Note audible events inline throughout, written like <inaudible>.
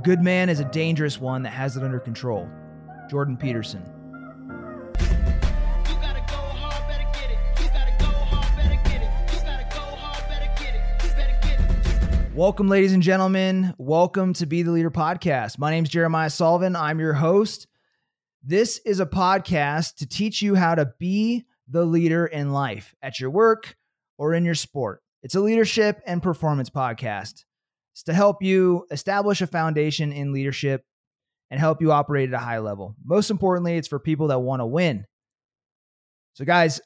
A good man is a dangerous one that has it under control. Jordan Peterson. You gotta go hard, better get it. You gotta go hard, better get it. You gotta go hard, better get it. You better get it. Welcome, ladies and gentlemen. Welcome to Be the Leader podcast. My name is Jeremiah Sullivan. I'm your host. This is a podcast to teach you how to be the leader in life at your work or in your sport. It's a leadership and performance podcast. It's to help you establish a foundation in leadership and help you operate at a high level. Most importantly, it's for people that want to win. So, guys,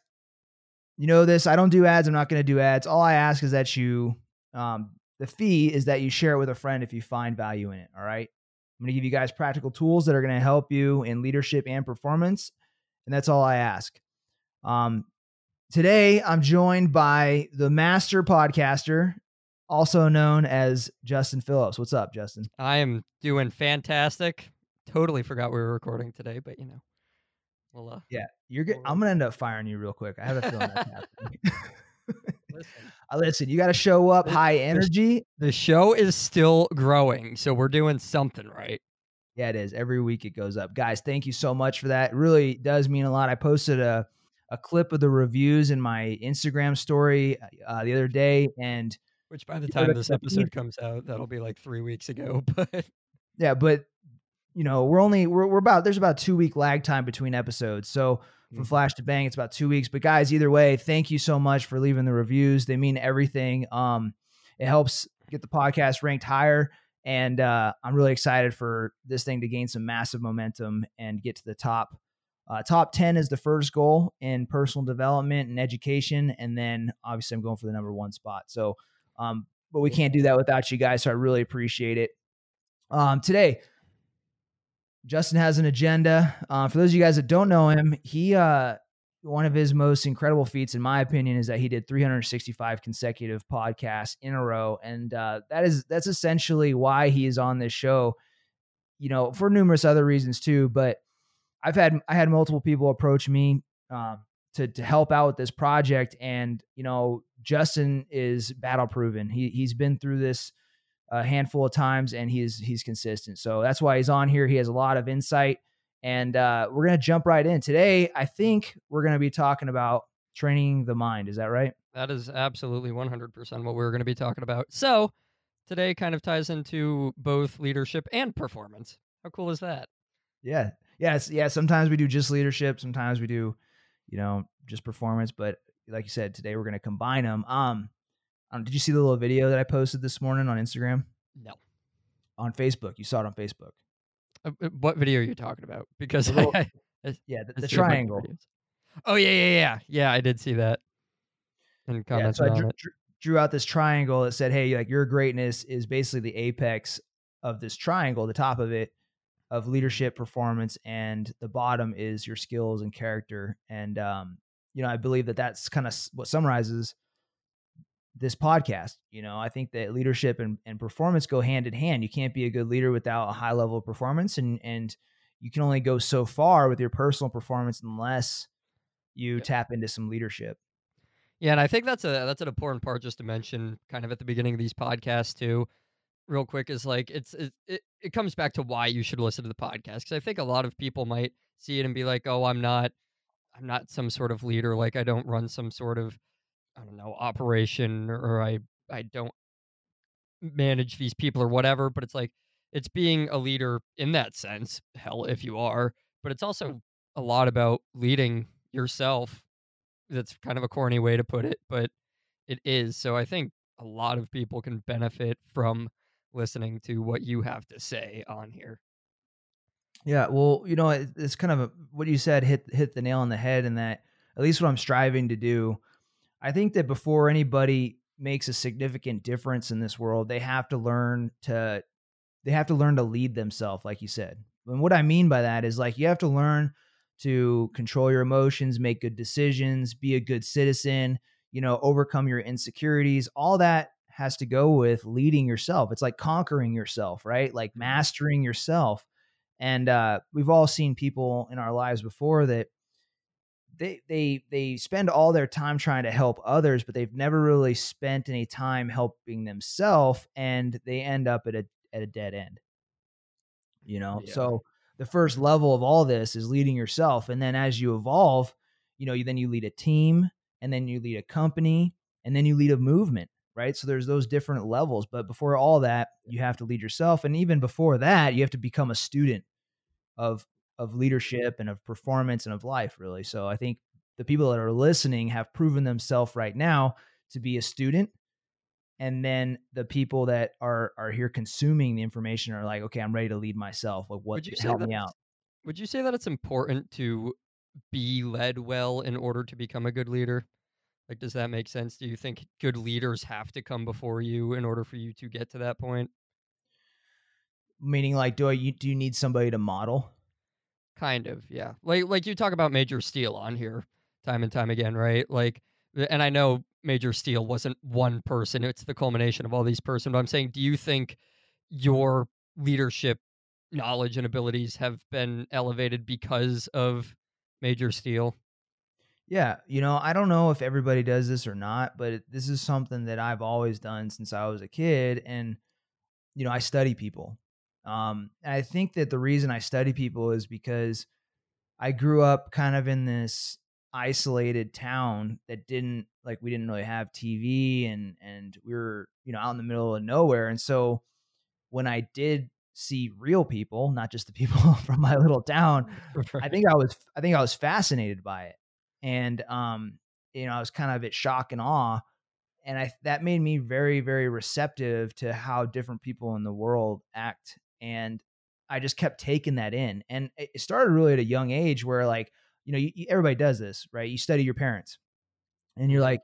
you know this. I don't do ads. I'm not going to do ads. All I ask is that you, um, the fee is that you share it with a friend if you find value in it. All right. I'm going to give you guys practical tools that are going to help you in leadership and performance. And that's all I ask. Um, today, I'm joined by the master podcaster, also known as Justin Phillips. What's up, Justin? I am doing fantastic. Totally forgot we were recording today, but you know, well, uh, Yeah, you're good. Well, I'm gonna end up firing you real quick. I have a feeling that's happening. <laughs> listen, <laughs> Uh, Listen, you got to show up high energy. the show is still growing, so we're doing something right. Yeah, it is. Every week it goes up. Guys, thank you so much for that. It really does mean a lot. I posted a, a clip of the reviews in my Instagram story uh, the other day. And Which by the time this episode comes out, that'll be like three weeks ago. <laughs> But yeah, but you know, we're only, we're, we're about, there's about two week lag time between episodes. So from Mhm. flash to bang, it's about two weeks. But guys, either way, thank you so much for leaving the reviews. They mean everything. Um, it helps get the podcast ranked higher. And uh, I'm really excited for this thing to gain some massive momentum and get to the top. Uh, top 10 is the first goal in personal development and education. And then obviously I'm going for the number one spot. So, um, but we can't do that without you guys. So I really appreciate it. Um, today, Justin has an agenda. Uh, for those of you guys that don't know him, he uh, one of his most incredible feats, in my opinion, is that he did 365 consecutive podcasts in a row, and uh, that is that's essentially why he is on this show. You know, for numerous other reasons too. But I've had I had multiple people approach me um, to to help out with this project, and you know, Justin is battle proven. He he's been through this a handful of times and he's he's consistent. So that's why he's on here. He has a lot of insight and uh, we're going to jump right in. Today, I think we're going to be talking about training the mind. Is that right? that is absolutely 100% what we're going to be talking about. So today kind of ties into both leadership and performance. How cool is that? Yeah. Yes, yeah, sometimes we do just leadership, sometimes we do, you know, just performance, but like you said, today we're going to combine them. Um, um did you see the little video that I posted this morning on Instagram? No. On Facebook. You saw it on Facebook. Uh, uh, What video are you talking about? Because little- I, Yeah, the, the see a bunch of triangle. Oh yeah, yeah, yeah, yeah. I did see that. And Yeah, comments so I on drew, it. drew, drew out this triangle that said, "Hey, like your greatness is basically the apex of this triangle. The top of it of leadership, performance, and the bottom is your skills and character." And um, you know, I believe that that's kind of what summarizes this podcast. You know, I think that leadership and, and performance go hand in hand. You can't be a good leader without a high level of performance, and and you can only go so far with your personal performance unless you Yep. tap into some leadership. Yeah, and I think that's a that's an important part just to mention, kind of at the beginning of these podcasts too, real quick. Is like it's it it, it comes back to why you should listen to the podcast because I think a lot of people might see it and be like, oh, I'm not I'm not some sort of leader, like I don't run some sort of I don't know operation or I I don't manage these people or whatever. But it's like it's being a leader in that sense. Hell, if you are, but it's also a lot about leading yourself that's kind of a corny way to put it, but it is. So I think a lot of people can benefit from listening to what you have to say on here. Yeah, well, you know, it, it's kind of a, what you said hit hit the nail on the head, in that at least what I'm striving to do. I think that before anybody makes a significant difference in this world, they have to learn to they have to learn to lead themselves, like you said. And what I mean by that is like you have to learn to control your emotions, make good decisions, be a good citizen, you know, overcome your insecurities. All that has to go with leading yourself. It's like conquering yourself, right? Like mm-hmm. mastering yourself. And uh, we've all seen people in our lives before that they they they spend all their time trying to help others, but they've never really spent any time helping themselves, and they end up at a at a dead end. you know Yeah. so the first level of all this is leading yourself and then as you evolve you know you then you lead a team and then you lead a company and then you lead a movement right? So there's those different levels but before all that you have to lead yourself and even before that you have to become a student of of leadership and of performance and of life really. So i think the people that are listening have proven themselves right now to be a student and then the people that are are here consuming the information are like okay i'm ready to lead myself. Like what Would you help me out. Would you say that it's important to be led well in order to become a good leader? Like, does that make sense? Do you think good leaders have to come before you in order for you to get to that point? meaning like do i you, do you need somebody to model Kind of, yeah. Like, like you talk about Major Steel on here time and time again, right? Like, and I know Major Steel wasn't one person; it's the culmination of all these person. But I'm saying, do you think your leadership knowledge and abilities have been elevated because of Major Steel? Yeah, you know, I don't know if everybody does this or not, but it- this is something that I've always done since I was a kid and you know, I study people. Um and I think that the reason I study people is because I grew up kind of in this isolated town that didn't like we didn't really have TV and and we were, you know, out in the middle of nowhere and so when I did see real people, not just the <laughs> people from my little town, <laughs> I think I was I think I was fascinated by it, and um, you know, I was kind of at shock and awe, and I that made me very very receptive to how different people in the world act, and I just kept taking that in, and it started really at a young age where like you know you, you- everybody does this right, you study your parents, and you're Mhm. like.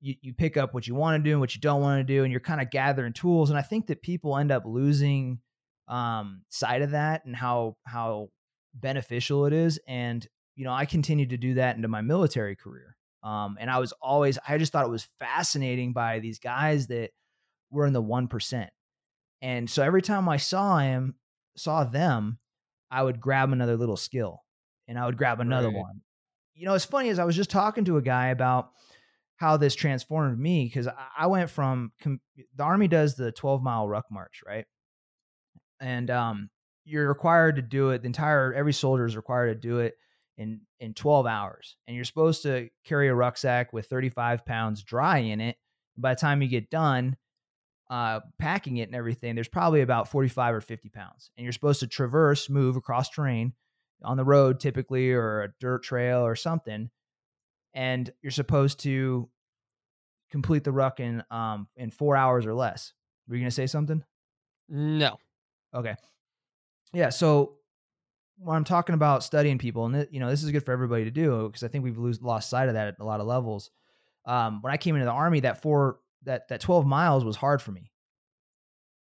You, you pick up what you want to do and what you don't want to do and you're kind of gathering tools and i think that people end up losing um sight of that and how how beneficial it is and you know i continued to do that into my military career um and i was always i just thought it was fascinating by these guys that were in the 1% and so every time i saw him saw them i would grab another little skill and i would grab another Right. one you know it's funny as i was just talking to a guy about how this transformed me because I, went from the army does the 12 mile ruck march right and um you're required to do it the entire every soldier is required to do it in in 12 hours and you're supposed to carry a rucksack with 35 pounds dry in it by the time you get done uh, packing it and everything there's probably about 45 or 50 pounds and you're supposed to traverse move across terrain on the road typically or a dirt trail or something and you're supposed to complete the ruck in um in four hours or less were you gonna say something No. Okay. Yeah. So when I'm talking about studying people, and you know, this is good for everybody to do because I think we've lose, lost sight of that at a lot of levels. Um, when I came into the army, that four that that 12 miles was hard for me.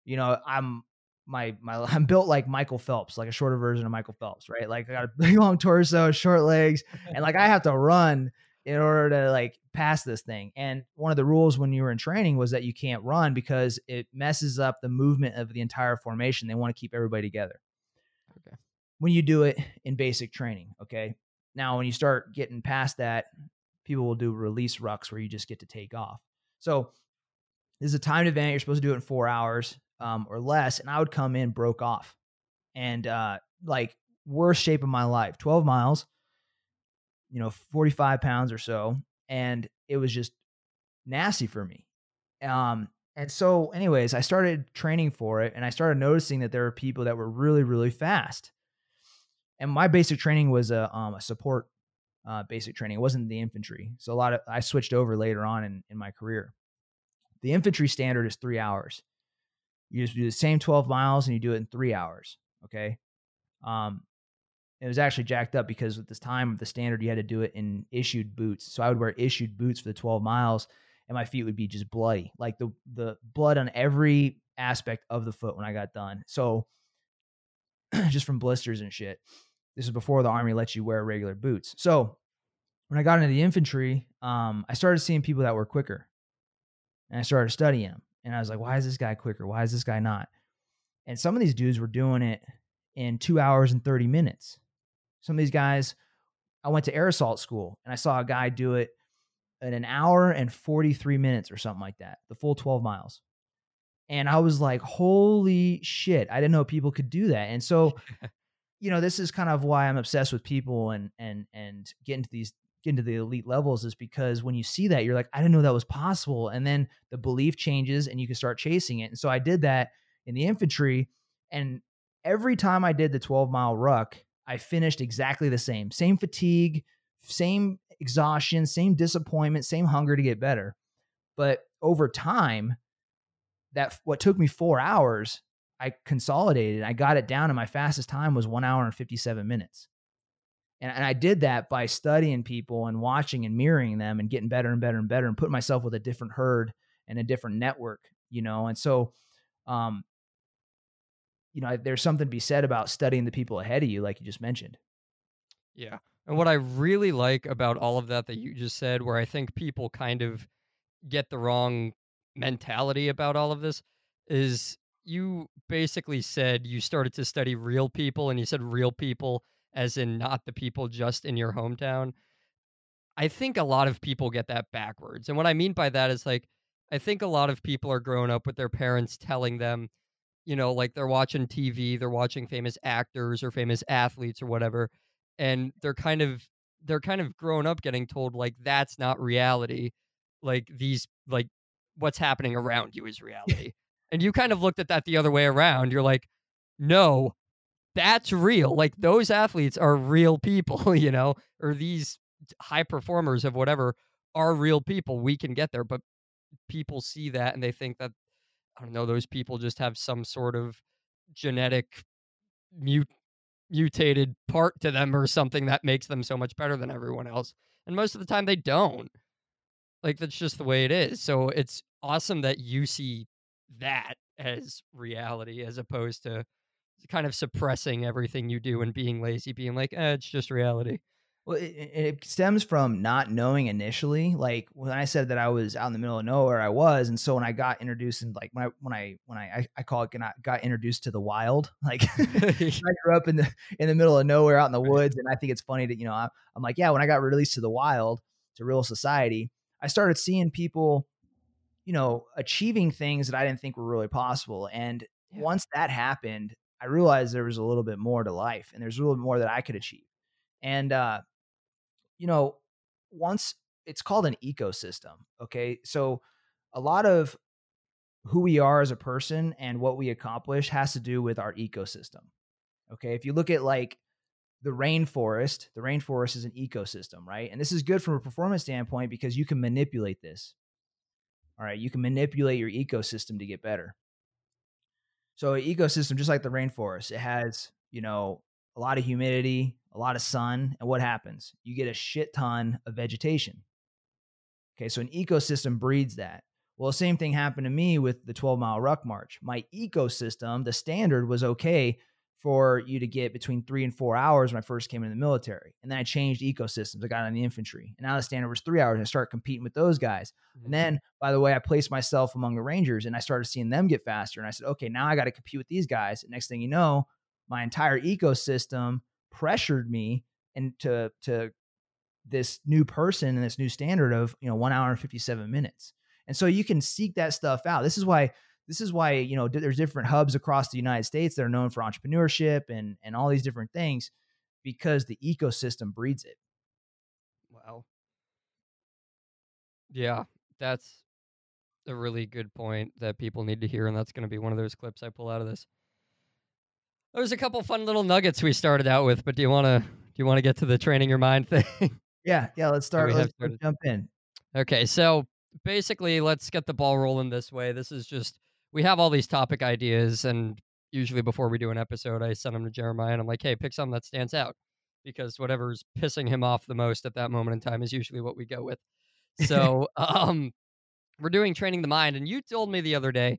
You know, I'm my my <laughs> I'm built like Michael Phelps, like a shorter version of Michael Phelps, right? Like I got a <laughs> big long torso, short legs, <laughs> and like I have to run in order to like pass this thing. And one of the rules when you were in training was that you can't run because it messes up the movement of the entire formation. They want to keep everybody together. When you do it in basic training, okay? Now when you start getting past that, people will do release rucks where you just get to take off. So this is a timed event. You're supposed to do it in four hours um, or less. And I would come in broke off and uh, like worst shape of my life, 12 miles, you know, 45 pounds or so. And it was just nasty for me. Um, and so, anyways, I started training for it and I started noticing that there were people that were really, really fast. And my basic training was a, um, a support uh, basic training. It wasn't the infantry. So a lot of I switched over later on in, in my career. The infantry standard is three hours. You just do the same 12 miles and you do it in three hours. Okay. Um, it was actually jacked up because at this time of the standard, you had to do it in issued boots. So I would wear issued boots for the 12 miles and my feet would be just bloody, like the, the blood on every aspect of the foot when I got done. So <clears throat> just from blisters and shit. This is before the army lets you wear regular boots. So when I got into the infantry, um, I started seeing people that were quicker and I started studying them. And I was like, why is this guy quicker? Why is this guy not? And some of these dudes were doing it in two hours and 30 minutes. Some of these guys, I went to air assault school and I saw a guy do it in an hour and 43 minutes or something like that, the full 12 miles. And I was like, holy shit, I didn't know people could do that. And so, <laughs> you know, this is kind of why I'm obsessed with people and and and getting to these getting to the elite levels is because when you see that, you're like, I didn't know that was possible. And then the belief changes and you can start chasing it. And so I did that in the infantry. And every time I did the 12 mile ruck, I finished exactly the same. Same fatigue, same exhaustion, same disappointment, same hunger to get better. But over time, that what took me four hours, I consolidated. I got it down, and my fastest time was one hour and 57 minutes. And, and I did that by studying people and watching and mirroring them and getting better and better and better and putting myself with a different herd and a different network, you know. And so, um, you know, there's something to be said about studying the people ahead of you, like you just mentioned. Yeah. And what I really like about all of that that you just said, where I think people kind of get the wrong mentality about all of this, is you basically said you started to study real people and you said real people as in not the people just in your hometown. I think a lot of people get that backwards. And what I mean by that is like, I think a lot of people are growing up with their parents telling them, you know, like they're watching TV, they're watching famous actors or famous athletes or whatever, and they're kind of they're kind of grown up getting told like that's not reality. Like these like what's happening around you is <laughs> reality. And you kind of looked at that the other way around. You're like, no, that's real. Like those athletes are real people, <laughs> you know, or these high performers of whatever are real people. We can get there, but people see that and they think that I don't know, those people just have some sort of genetic mut- mutated part to them or something that makes them so much better than everyone else. And most of the time they don't. Like that's just the way it is. So it's awesome that you see that as reality as opposed to kind of suppressing everything you do and being lazy, being like, eh, it's just reality. Well, it, it stems from not knowing initially. Like when I said that I was out in the middle of nowhere, I was, and so when I got introduced and like when I when I when I I, I call it got, got introduced to the wild. <laughs> Like <laughs> I grew up in the in the middle of nowhere, out in the woods, and I think it's funny that you know I, I'm like, yeah, when I got released to the wild, to real society, I started seeing people, you know, achieving things that I didn't think were really possible, and Yeah. once that happened, I realized there was a little bit more to life, and there's a little bit more that I could achieve, and uh you know, once it's called an ecosystem. Okay. So a lot of who we are as a person and what we accomplish has to do with our ecosystem. Okay. If you look at like the rainforest, the rainforest is an ecosystem, right? And this is good from a performance standpoint because you can manipulate this. All right. You can manipulate your ecosystem to get better. So, an ecosystem, just like the rainforest, it has, you know, a lot of humidity, a lot of sun, and what happens? You get a shit ton of vegetation. Okay, so an ecosystem breeds that. Well, same thing happened to me with the 12 mile ruck march. My ecosystem, the standard was okay for you to get between three and four hours when I first came into the military. And then I changed ecosystems. I got on the infantry. And now the standard was three hours. And I started competing with those guys. And mm-hmm. then, by the way, I placed myself among the Rangers and I started seeing them get faster. And I said, okay, now I got to compete with these guys. And next thing you know, my entire ecosystem pressured me into to this new person and this new standard of you know one hour and 57 minutes and so you can seek that stuff out this is why this is why you know there's different hubs across the united states that are known for entrepreneurship and and all these different things because the ecosystem breeds it Wow. Yeah, that's a really good point that people need to hear, and that's going to be one of those clips I pull out of this. There's a couple fun little nuggets we started out with, but do you want to do you want to get to the training your mind <laughs> thing? yeah yeah let's start let's, jump in Okay, so basically, let's get the ball rolling this way. This is just we have all these topic ideas, and usually before we do an episode, I send them to Jeremiah, and I'm like, "Hey, pick something that stands out," because whatever's pissing him off the most at that moment in time is usually what we go with. <laughs> So, um, we're doing training the mind, and you told me the other day,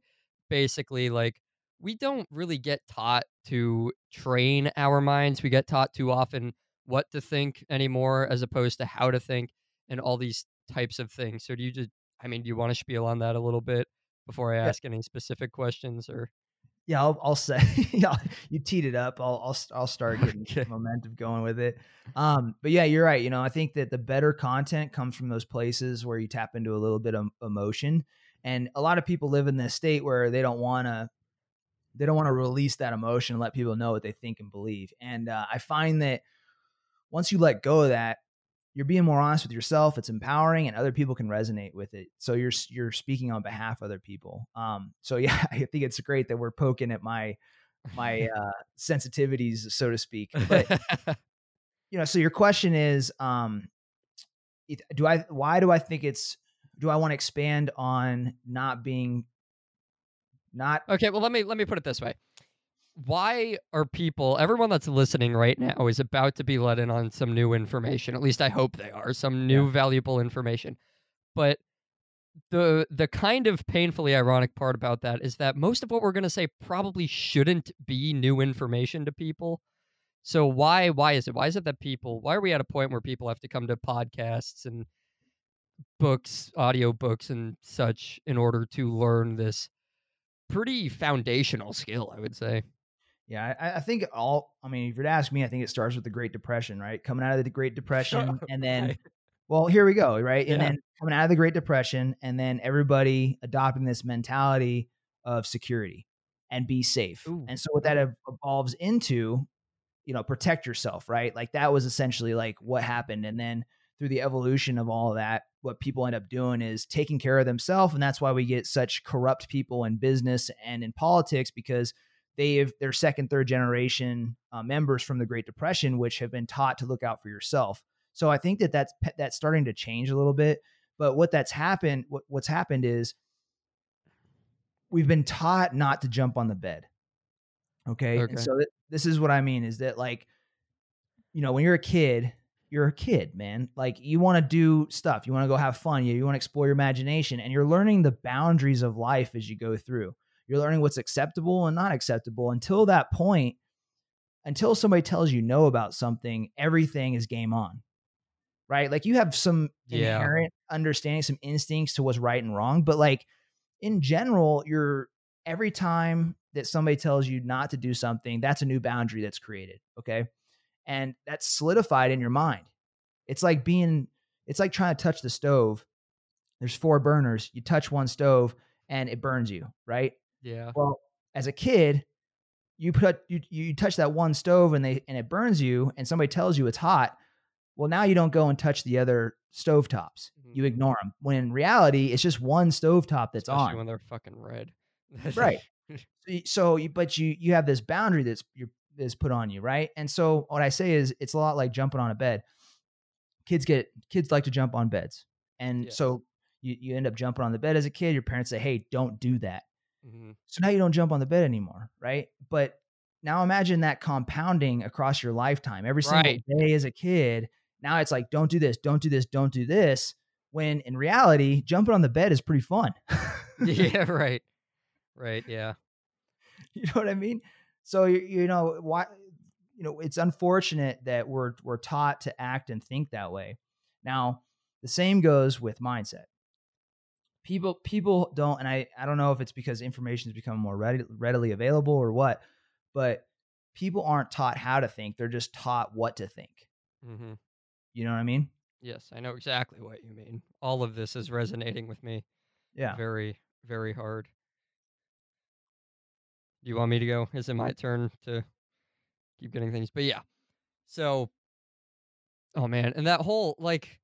basically, like we don't really get taught to train our minds. We get taught too often what to think anymore, as opposed to how to think and all these types of things. So do you just I mean, do you want to spiel on that a little bit before I Yeah. ask any specific questions or yeah i'll, I'll say <laughs> yeah, you teed it up i'll i'll, I'll start <laughs> getting Okay. momentum going with it um but yeah you're right you know i think that the better content comes from those places where you tap into a little bit of emotion And a lot of people live in this state where they don't want to they don't want to release that emotion and let people know what they think and believe. And uh, I find that once you let go of that, you're being more honest with yourself. It's empowering, and other people can resonate with it. So you're you're speaking on behalf of other people. Um, so <laughs> yeah, I think it's great that we're poking at my my <laughs> uh, sensitivities, so to speak. But <laughs> you know, so your question is, um, do I? Why do I think it's? Do I want to expand on not being, not okay, well let me let me put it this way. Why are people everyone that's listening right now is about to be let in on some new information. At least I hope they are, some new valuable information. But the the kind of painfully ironic part about that is that most of what we're going to say probably shouldn't be new information to people. So why why is it? Why is it that people why are we at a point where people have to come to podcasts and books, audio books and such in order to learn this pretty foundational skill, I would say. Yeah, I, I think all. I mean, if you're to ask me, I think it starts with the Great Depression, right? Coming out of the Great <laughs> Depression, and then, well, here we go, right? And Yeah. then coming out of the Great Depression, and then everybody adopting this mentality of security and be safe. Ooh, And so what that evolves into, you know, protect yourself, right? Like that was essentially like what happened, and then through the evolution of all of that, what people end up doing is taking care of themselves, and that's why we get such corrupt people in business and in politics because they've they're second third generation uh, members from the great depression which have been taught to look out for yourself. So i think that that's that's starting to change a little bit. But what that's happened what, what's happened is we've been taught not to jump on the bed okay, Okay. and so th- this is what i mean is that like you know when you're a kid you're a kid man. Like you want to do stuff. You want to go have fun. You, you want to explore your imagination. And you're learning the boundaries of life as you go through you're learning what's acceptable and not acceptable. Until that point until somebody tells you no about something everything is game on right? Like you have some Yeah. inherent understanding some instincts to what's right and wrong but like in general you're every time that somebody tells you not to do something that's a new boundary that's created okay? And that's solidified in your mind. It's like being it's like trying to touch the stove. There's four burners. You touch one stove and it burns you right Yeah. well, as a kid, you put you you touch that one stove and they and it burns you, and somebody tells you it's hot. Well, now you don't go and touch the other stove tops. Mhm. You ignore them. When in reality, it's just one stovetop that's Especially on. when they're fucking red. <laughs> Right. <laughs> So you- So, you, but you you have this boundary that's you is put on you, right? And so what I say is, it's a lot like jumping on a bed. Kids get kids like to jump on beds, and Yes. so you you end up jumping on the bed as a kid. Your parents say, "Hey, don't do that." Mhm. So now you don't jump on the bed anymore, right? But now imagine that compounding across your lifetime. Every single Right. day as a kid, now it's like, don't do this, don't do this, don't do this. When in reality, jumping on the bed is pretty fun. <laughs> yeah, <laughs> right. Right, yeah. you know what I mean? So you, you know why you know it's unfortunate that we're we're taught to act and think that way. Now, the same goes with mindset. People people don't and I I don't know if it's because information has become more ready, readily available or what, but people aren't taught how to think. They're just taught what to think. Mm-hmm. You know what I mean? Yes, I know exactly what you mean. All of this is resonating with me Yeah. very, very hard. Do you want me to go? Is it my turn to keep getting things? But yeah. So oh man, and that whole like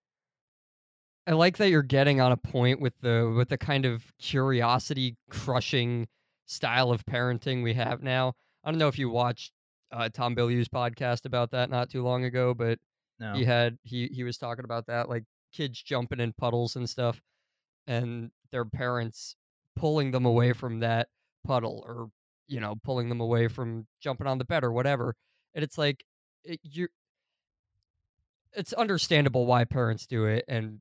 I like that you're getting on a point with the with the kind of curiosity crushing style of parenting we have now. I don't know if you watched uh, Tom Bilyeu's podcast about that not too long ago, but No. he had he he was talking about that like kids jumping in puddles and stuff and their parents pulling them away from that puddle or you know pulling them away from jumping on the bed or whatever and it's like it, you it's understandable why parents do it and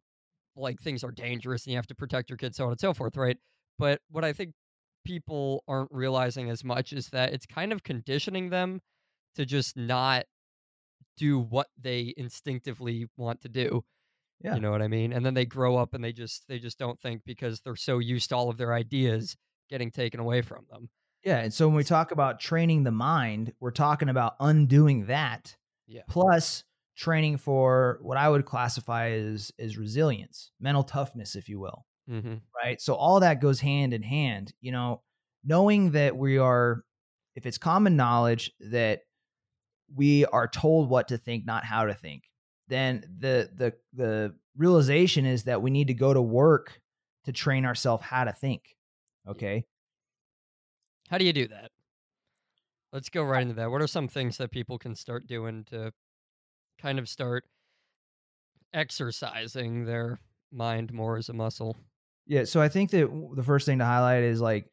like things are dangerous and you have to protect your kids so on and so forth right but what i think people aren't realizing as much is that it's kind of conditioning them to just not do what they instinctively want to do Yeah. you know what i mean and then they grow up and they just they just don't think because they're so used to all of their ideas getting taken away from them Yeah. And so when we talk about training the mind, we're talking about undoing that yeah plus training for what I would classify as as resilience, mental toughness, if you will. Mm-hmm. right? So all that goes hand in hand, you know, knowing that we are, if it's common knowledge that we are told what to think, not how to think, then the the the realization is that we need to go to work to train ourselves how to think. Okay. How do you do that? Let's go right into that. What are some things that people can start doing to kind of start exercising their mind more as a muscle? Yeah, so I think that the first thing to highlight is like,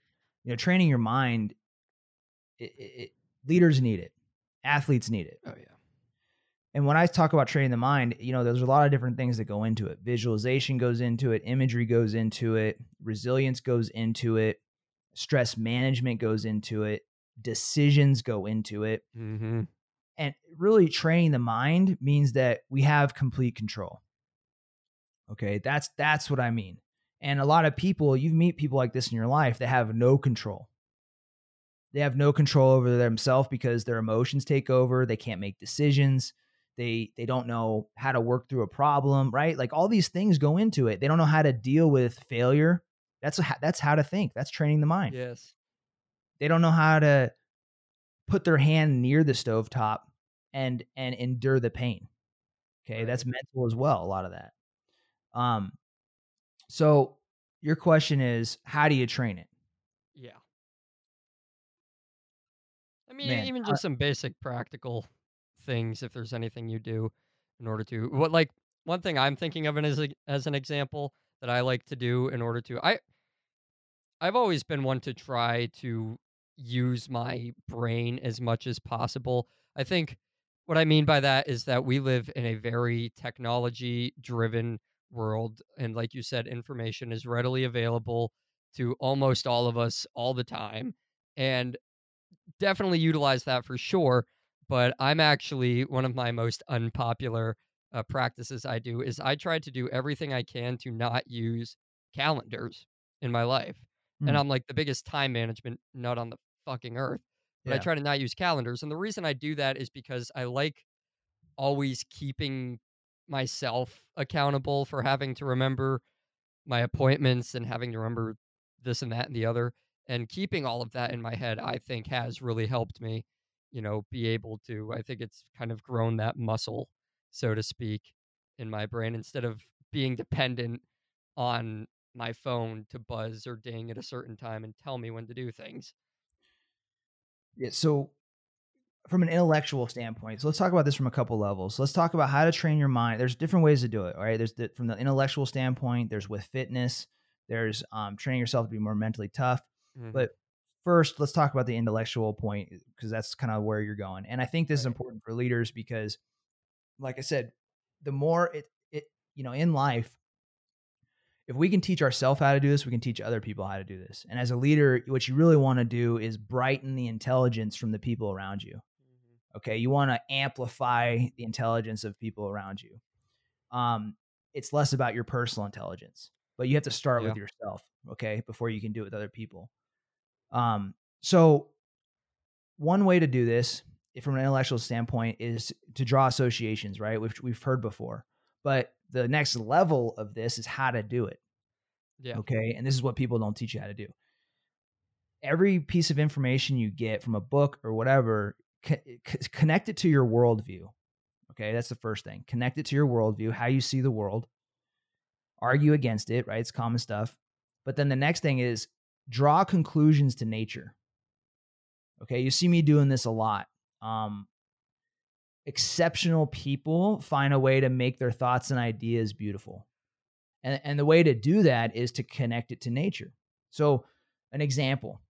you know, training your mind. It, it, it- leaders need it, athletes need it. Oh yeah. And when I talk about training the mind, you know, there's a lot of different things that go into it. Visualization goes into it, imagery goes into it, resilience goes into it, stress management goes into it, decisions go into it. Mm-hmm. And really training the mind means that we have complete control. Okay, that's that's what I mean. And a lot of people, you meet people like this in your life that have no control. They have no control over themselves because their emotions take over. They can't make decisions. They they don't know how to work through a problem, right? Like all these things go into it. They don't know how to deal with failure. That's a, that's how to think. That's training the mind Yes. they don't know how to put their hand near the stovetop and and endure the pain okay? That's mental as well a lot of that. Um so your question is how do you train it? Yeah. I mean, Man, even I- just some basic practical things, if there's anything you do in order to what like one thing I'm thinking of it as a, as an example that I like to do in order to I I've always been one to try to use my brain as much as possible. I think what I mean by that is that we live in a very technology driven world and like you said information is readily available to almost all of us all the time and definitely utilize that for sure but i'm actually one of my most unpopular uh, practices i do is i try to do everything i can to not use calendars in my life and Hmm. i'm like the biggest time management nut on the fucking earth but i try to not use calendars and the reason i do that is because i like always keeping myself accountable for having to remember my appointments and having to remember this and that and the other and keeping all of that in my head i think has really helped me you know be able to i think it's kind of grown that muscle so to speak in my brain instead of being dependent on my phone to buzz or ding at a certain time and tell me when to do things Yeah, so from an intellectual standpoint, so let's talk about this from a couple levels. Let's talk about how to train your mind. There's different ways to do it. All right, there's the, from the intellectual standpoint. There's with fitness. There's um, training yourself to be more mentally tough. Mhm. But first, let's talk about the intellectual point because that's kind of where you're going. And I think this is important for leaders because, like I said, the more it it you know in life, if we can teach ourselves how to do this, we can teach other people how to do this. And as a leader, what you really want to do is brighten the intelligence from the people around you. Okay, you want to amplify the intelligence of people around you. Um, it's less about your personal intelligence, but you have to start with yourself, okay, before you can do it with other people. Um, so one way to do this, if from an intellectual standpoint, is to draw associations, right? Which we've heard before. But the next level of this is how to do it. yeah Okay. And this is what people don't teach you how to do. Every piece of information you get from a book or whatever, co- co- connect it to your worldview. Okay. That's the first thing. Connect it to your worldview, how you see the world, argue against it, right? It's common stuff. But then the next thing is draw conclusions to nature. Okay. You see me doing this a lot. Um, exceptional people find a way to make their thoughts and ideas beautiful. And, and the way to do that is to connect it to nature. So, an example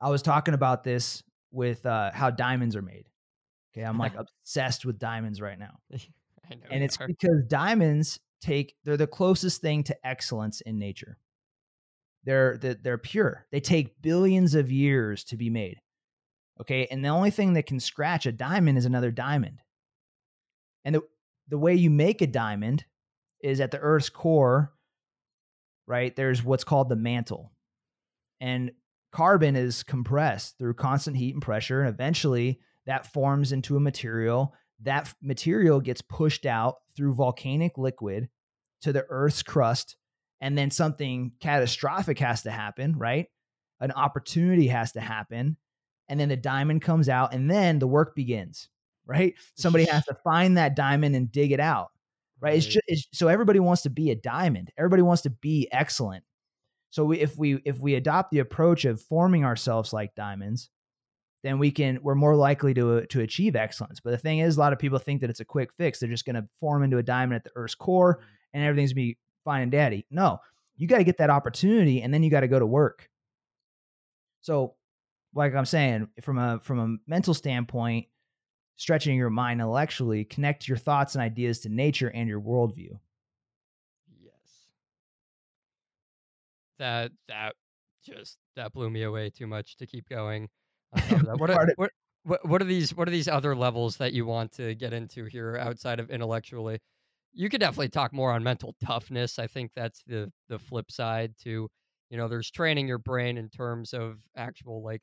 I was talking about this with uh, how diamonds are made. Okay. I'm like <laughs> obsessed with diamonds right now. <laughs> And it's are. because diamonds take, they're the closest thing to excellence in nature. They're, they're, they're pure. They take billions of years to be made. Okay. And the only thing that can scratch a diamond is another diamond. And the, the way you make a diamond is at the Earth's core, right? There's what's called the mantle. And carbon is compressed through constant heat and pressure. And eventually that forms into a material. That material gets pushed out through volcanic liquid to the Earth's crust. and then something catastrophic has to happen, right? An opportunity has to happen, and then the diamond comes out, and then the work begins, right? Somebody has <laughs> to find that diamond and dig it out, right? It's just it's, so everybody wants to be a diamond. Everybody wants to be excellent. So we, if we if we adopt the approach of forming ourselves like diamonds, then we can we're more likely to to achieve excellence. But the thing is, a lot of people think that it's a quick fix. They're just going to form into a diamond at the Earth's core, mm. and everything's gonna be fine and daddy. No, you got to get that opportunity, and then you got to go to work. So, like I'm saying, from a from a mental standpoint, stretching your mind intellectually, connect your thoughts and ideas to nature and your worldview. Yes. That that just that blew me away too much to keep going. on top of that. What, are, what what what are these what are these other levels that you want to get into here outside of intellectually? You could definitely talk more on mental toughness. I think that's the the flip side to, you know, there's training your brain in terms of actual like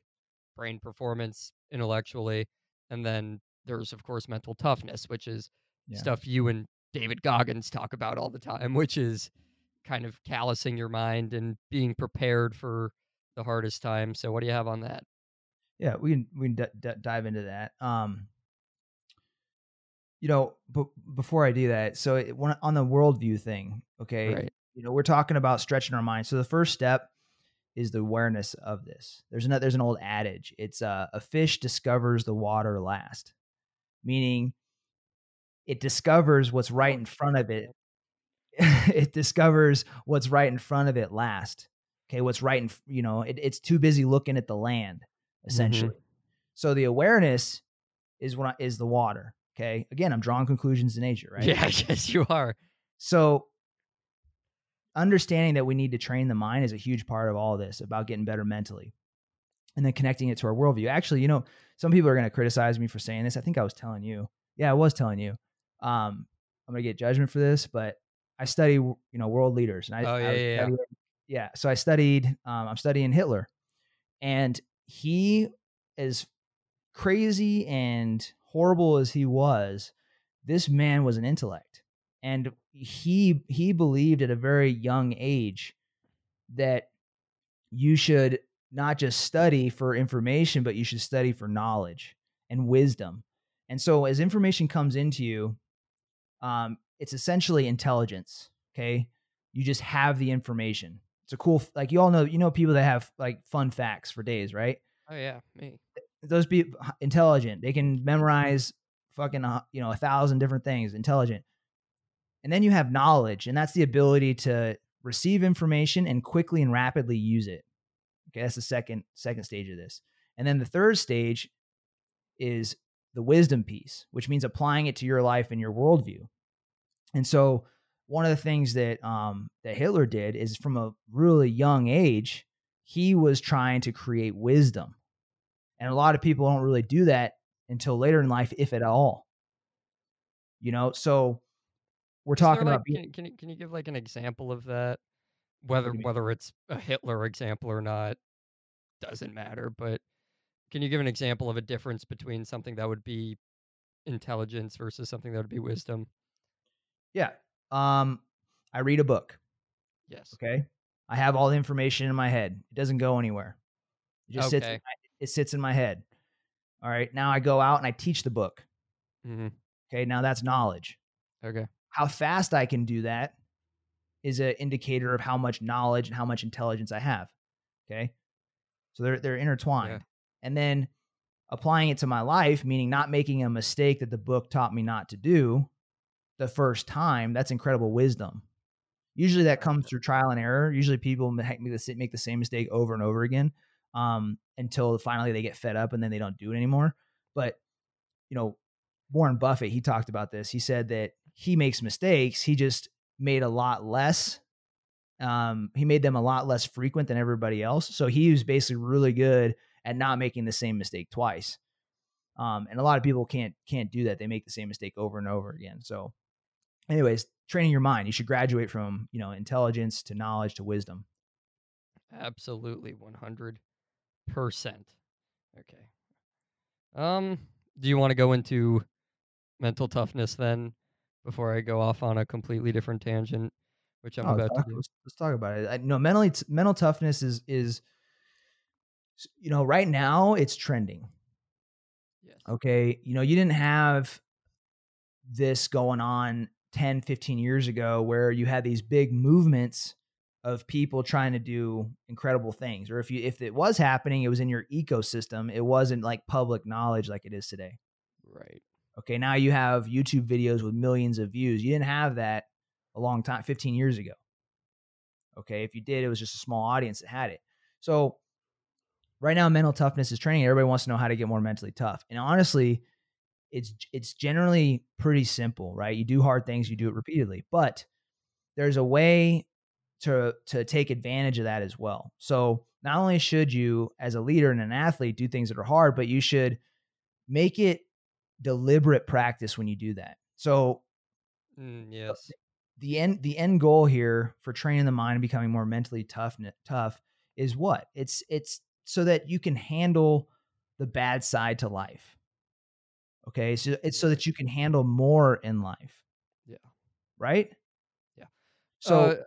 brain performance intellectually, and then there's of course mental toughness, which is Yeah. stuff you and David Goggins talk about all the time, <laughs> which is kind of callousing your mind and being prepared for the hardest time. So, what do you have on that? Yeah, we can we can d- d- dive into that. Um, you know, but before I do that, so it, on the worldview thing, okay, Right. you know, we're talking about stretching our mind. So the first step is the awareness of this. There's another, there's an old adage. It's uh, a fish discovers the water last, meaning it discovers what's right in front of it. <laughs> it discovers what's right in front of it last. Okay, what's right in you know, it, it's too busy looking at the land essentially. So the awareness is what I, is the water. Okay, again, I'm drawing conclusions to nature, right? Yeah, <laughs> I guess you are. So understanding that we need to train the mind is a huge part of all of this about getting better mentally and then connecting it to our worldview. Actually, you know, some people are going to criticize me for saying this. I think I was telling you. Yeah, I was telling you. Um, I'm going to get judgment for this, but I study, you know, world leaders. And I, Oh, I yeah, was yeah, yeah. yeah. So I studied, um, I'm studying Hitler and he as crazy and horrible as he was, this man was an intellect. And he he believed at a very young age that you should not just study for information, but you should study for knowledge and wisdom. And so as information comes into you, um, it's essentially intelligence. Okay. You just have the information. It's a cool, like you all know, you know, people that have like fun facts for days, right? Oh yeah, me. those people intelligent. They can memorize fucking uh, you know a thousand different things. Intelligent, and then you have knowledge, and that's the ability to receive information and quickly and rapidly use it. Okay, that's the second second stage of this, and then the third stage is the wisdom piece, which means applying it to your life and your worldview. And so, one of the things that um, that Hitler did is from a really young age, he was trying to create wisdom. And a lot of people don't really do that until later in life, if at all. You know, so we're talking like, about Can, can you can you give like an example of that? Whether do you mean? whether it's a Hitler example or not doesn't matter. But can you give an example of a difference between something that would be intelligence versus something that would be wisdom? yeah. Um, I read a book. Yes. Okay, I have all the information in my head. It doesn't go anywhere. It just sits. In Okay. my, it sits in my head. All right. Now I go out and I teach the book. hmm Okay. Now that's knowledge. Okay. How fast I can do that is an indicator of how much knowledge and how much intelligence I have. Okay. So they're they're intertwined. And then applying it to my life, meaning not making a mistake that the book taught me not to do the first time, that's incredible wisdom. Usually that comes through trial and error. Usually people make the, make the same mistake over and over again um, until finally they get fed up and then they don't do it anymore. But, you know, Warren Buffett, he talked about this. He said that he makes mistakes. He just made a lot less. Um, he made them a lot less frequent than everybody else. So he was basically really good at not making the same mistake twice. Um, and a lot of people can't can't do that. They make the same mistake over and over again. So, anyways, training your mind. You should graduate from you know intelligence to knowledge to wisdom. Absolutely, one hundred percent. Okay. Um, do you want to go into mental toughness then, before I go off on a completely different tangent, which I'm Oh, about to do. let's, let's talk about it. I, no, mentally, mental toughness is is you know right now it's trending. Yes. Okay, you know you didn't have this going on 10, 15 years ago where you had these big movements of people trying to do incredible things, or if you if it was happening, it was in your ecosystem. It wasn't like public knowledge like it is today. Right. Okay, now you have YouTube videos with millions of views. You didn't have that a long time, 15 years ago. Okay, if you did, it was just a small audience that had it. So right now, mental toughness is training. Everybody wants to know how to get more mentally tough. And honestly, it's it's generally pretty simple, right? You do hard things, you do it repeatedly, but there's a way to to take advantage of that as well. So not only should you, as a leader and an athlete, do things that are hard, but you should make it deliberate practice when you do that. So Mm, yes. the end the end goal here for training the mind and becoming more mentally tough tough is what? It's it's so that you can handle the bad side to life. Okay? So it's so that you can handle more in life. Yeah. Right? Yeah. So Uh,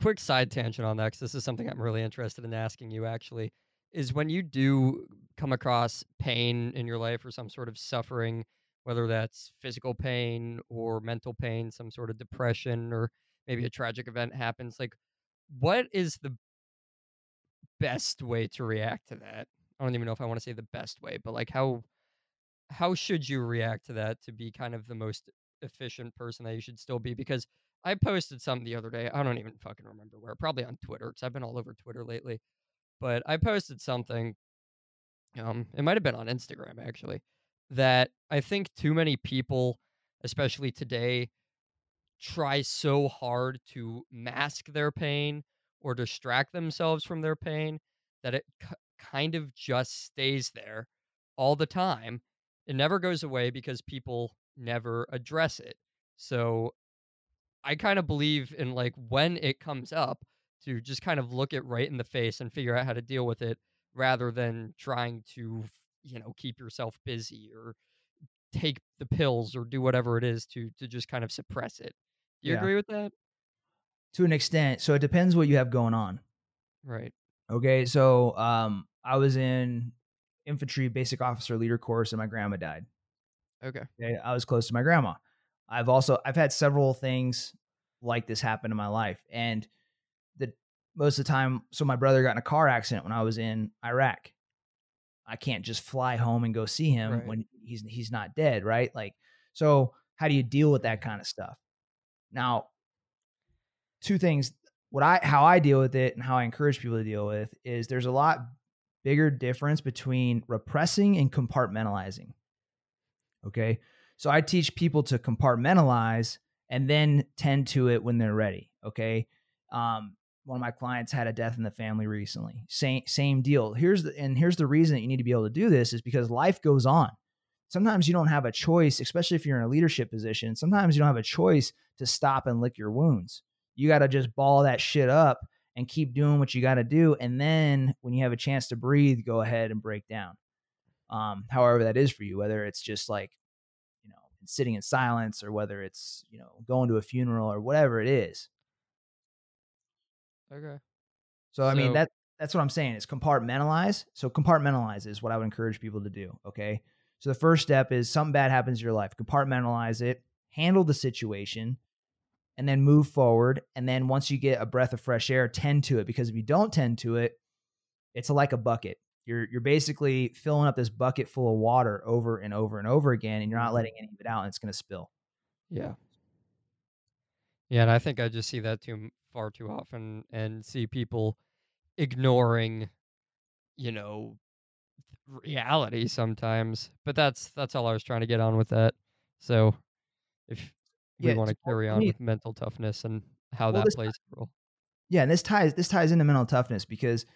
quick side tangent on that because this is something I'm really interested in asking you. Actually, is when you do come across pain in your life or some sort of suffering, whether that's physical pain or mental pain, some sort of depression, or maybe a tragic event happens. Like, what is the best way to react to that? I don't even know if I want to say the best way, but like how how should you react to that to be kind of the most efficient person that you should still be? Because I posted something the other day. I don't even fucking remember where. Probably on Twitter because I've been all over Twitter lately. But I posted something. Um, it might have been on Instagram actually. That I think too many people, especially today, try so hard to mask their pain or distract themselves from their pain that it k- kind of just stays there all the time. It never goes away because people never address it. So I kind of believe in like when it comes up to just kind of look it right in the face and figure out how to deal with it rather than trying to, you know, keep yourself busy or take the pills or do whatever it is to to just kind of suppress it. Do you Yeah. agree with that? to an extent, so it depends what you have going on. Right. Okay, so um, I was in infantry basic officer leader course, and my grandma died. Okay. Okay, I was close to my grandma. I've also I've had several things like this happen in my life, and most of the time, so my brother got in a car accident when I was in Iraq. I can't just fly home and go see him Right. when he's he's not dead, right? Like, so how do you deal with that kind of stuff? Now, two things. What I how I deal with it and how I encourage people to deal with is there's a lot bigger difference between repressing and compartmentalizing. Okay. So I teach people to compartmentalize and then tend to it when they're ready. Okay. Um, one of my clients had a death in the family recently. Same same deal. Here's the and here's the reason that you need to be able to do this is because life goes on. Sometimes you don't have a choice, especially if you're in a leadership position. Sometimes you don't have a choice to stop and lick your wounds. You got to just ball that shit up and keep doing what you got to do. And then when you have a chance to breathe, go ahead and break down. Um, however that is for you, whether it's just like, you know, sitting in silence or whether it's, you know, going to a funeral or whatever it is. Okay. So, I mean, So- that that's what I'm saying is compartmentalize. So compartmentalize is what I would encourage people to do. Okay. So the first step is something bad happens in your life. Compartmentalize it, handle the situation, and then move forward. And then once you get a breath of fresh air, tend to it. Because if you don't tend to it, it's like a bucket. You're you're basically filling up this bucket full of water over and over and over again, and you're not Mhm. letting any of it out, and it's going to spill. Yeah. Yeah, and I think I just see that too far too often and see people ignoring, you know, reality sometimes. But that's that's all I was trying to get on with that. So if we Yeah, want to carry on me- with mental toughness and how Well, that plays a role. Yeah, and this ties this ties into mental toughness because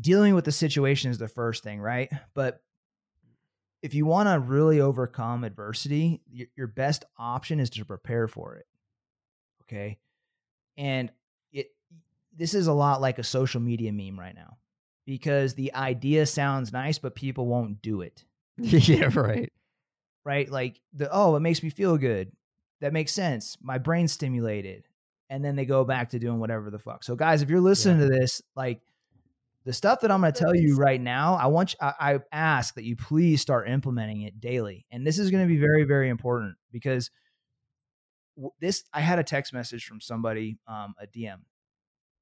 dealing with the situation is the first thing, right? But if you want to really overcome adversity, your, your best option is to prepare for it. Okay? And it this is a lot like a social media meme right now because the idea sounds nice but people won't do it. <laughs> yeah, right. Right? Like the oh, it makes me feel good. That makes sense. My brain's stimulated. and then they go back to doing whatever the fuck. So guys, if you're listening to this, like the stuff that I'm going to tell you right now, I want you, I, I ask that you please start implementing it daily. And this is going to be very, very important because this, I had a text message from somebody, um, a DM.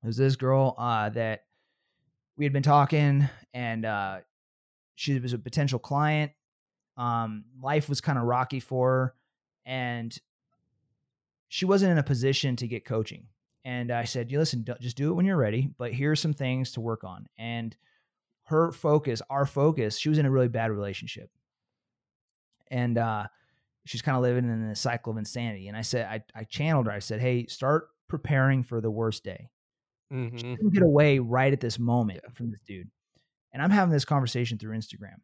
It was this girl uh, that we had been talking and uh, she was a potential client. Um, life was kind of rocky for her and she wasn't in a position to get coaching. And I said, "You listen, just do it when you're ready, but here's some things to work on." And her focus, our focus, she was in a really bad relationship, and uh, she's kind of living in a cycle of insanity. And I said, I, I channeled her. I said, "Hey, start preparing for the worst day." She hmm couldn't get away right at this moment Yeah. from this dude. And I'm having this conversation through Instagram.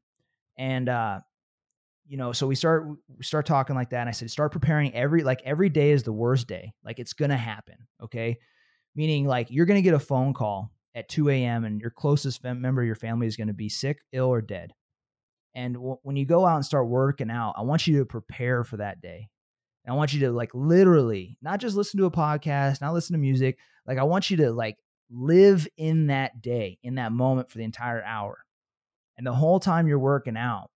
And uh, you know, so we start we start talking like that. And I said, start preparing every like every day is the worst day. Like it's gonna happen. Okay. Meaning like you're gonna get a phone call at 2 a.m. and your closest member of your family is gonna be sick, ill, or dead. And w- when you go out and start working out, I want you to prepare for that day. And I want you to like literally not just listen to a podcast, not listen to music. Like I want you to like live in that day, in that moment for the entire hour. And the whole time you're working out,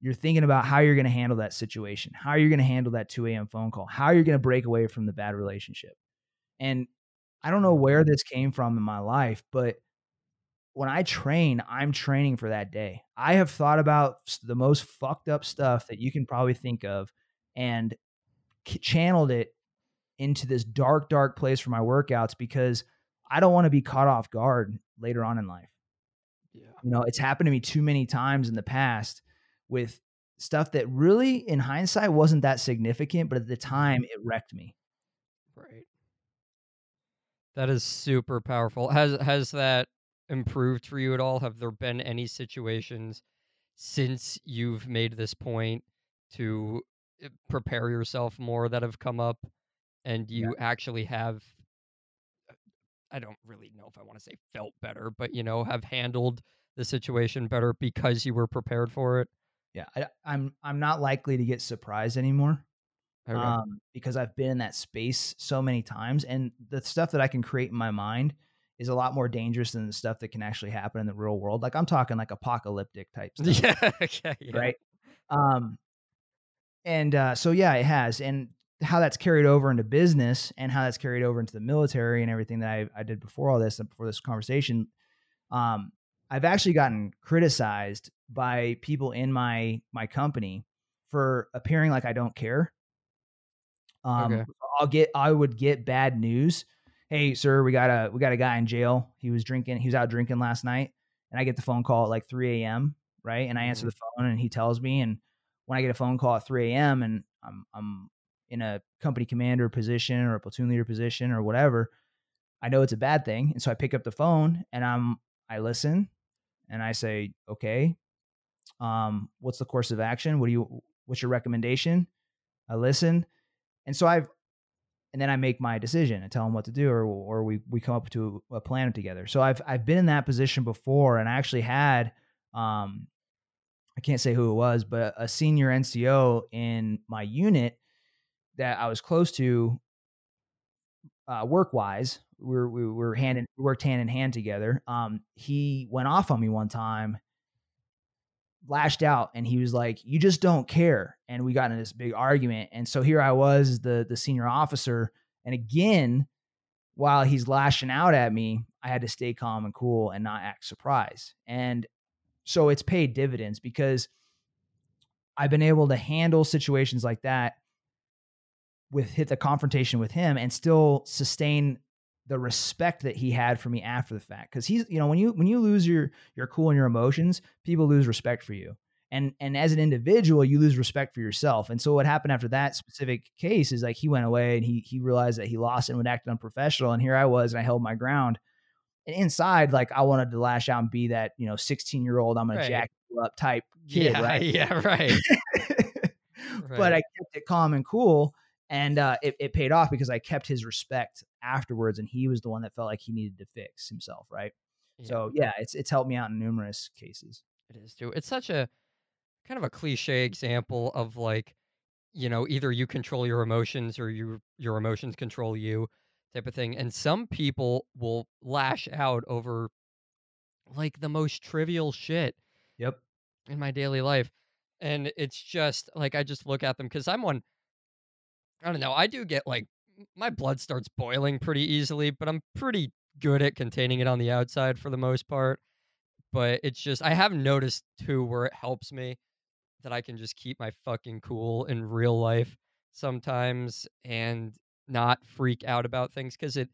you're thinking about how you're going to handle that situation, how you're going to handle that 2 a.m. phone call, how you're going to break away from the bad relationship. And I don't know mm. where this came from in my life, but when I train, I'm training for that day. I have thought about the most fucked up stuff that you can probably think of and channeled it into this dark, dark place for my workouts because I don't want to be caught off guard later on in life. Yeah. You know, it's happened to me too many times in the past with stuff that really, in hindsight, wasn't that significant, but at the time it wrecked me. Right. That is super powerful. Has has that improved for you at all? Have there been any situations since you've made this point to uh, prepare yourself more that have come up and Yeah. you actually have uh, I don't really know if I want to say felt better, but you know, have handled the situation better because you were prepared for it? Yeah, I, I'm I'm not likely to get surprised anymore. Um, because I've been in that space so many times, and the stuff that I can create in my mind is a lot more dangerous than the stuff that can actually happen in the real world. Like I'm talking like apocalyptic type <laughs> stuff, yeah, okay, yeah. right? Um, and uh, so yeah, it has, and how that's carried over into business, and how that's carried over into the military, and everything that I, I did before all this, and before this conversation. Um, I've actually gotten criticized by people in my my company for appearing like I don't care. Um, Okay. I'll get I would get bad news. Hey, sir, we got a we got a guy in jail. He was drinking. He was out drinking last night, and I get the phone call at like 3 a.m. Right, and I answer Mhm. the phone, and he tells me, and when I get a phone call at 3 a.m. and I'm I'm in a company commander position or a platoon leader position or whatever, I know it's a bad thing, and so I pick up the phone and I'm I listen, and I say, okay, um, what's the course of action? What do you what's your recommendation? I listen, and so I've and then I make my decision and tell them what to do, or or we we come up to a plan together. So I've I've been in that position before, and I actually had um, I can't say who it was, but a senior NCO in my unit that I was close to uh, work wise. We were, we were hand in, worked hand in hand together. Um, he went off on me one time, lashed out, and he was like, "You just don't care." And we got in this big argument. And so here I was, the the senior officer, and again, while he's lashing out at me, I had to stay calm and cool and not act surprised. And so it's paid dividends because I've been able to handle situations like that with hit the confrontation with him and still sustain the respect that he had for me after the fact. Because he's you know when you when you lose your your cool and your emotions people lose respect for you. And and as an individual you lose respect for yourself. And so what happened after that specific case is like he went away and he he realized that he lost and would act unprofessional and here i was and i held my ground. And inside like i wanted to lash out and be that you know 16 year old i'm gonna Right. jack you up type kid yeah, right? <laughs> yeah, right. <laughs> but I kept it calm and cool, and uh, it, it paid off because I kept his respect afterwards, and he was the one that felt like he needed to fix himself, right? Yeah. So yeah, it's it's helped me out in numerous cases. It is too. It's such a kind of a cliche example of like, you know, either you control your emotions or you your emotions control you. type of thing. And some people will lash out over like the most trivial shit Yep. in my daily life. And it's just like I just look at them because I'm one. I don't know. I do get like my blood starts boiling pretty easily, but I'm pretty good at containing it on the outside for the most part. But it's just I have noticed too where it helps me that I can just keep my fucking cool in real life sometimes and not freak out about things because it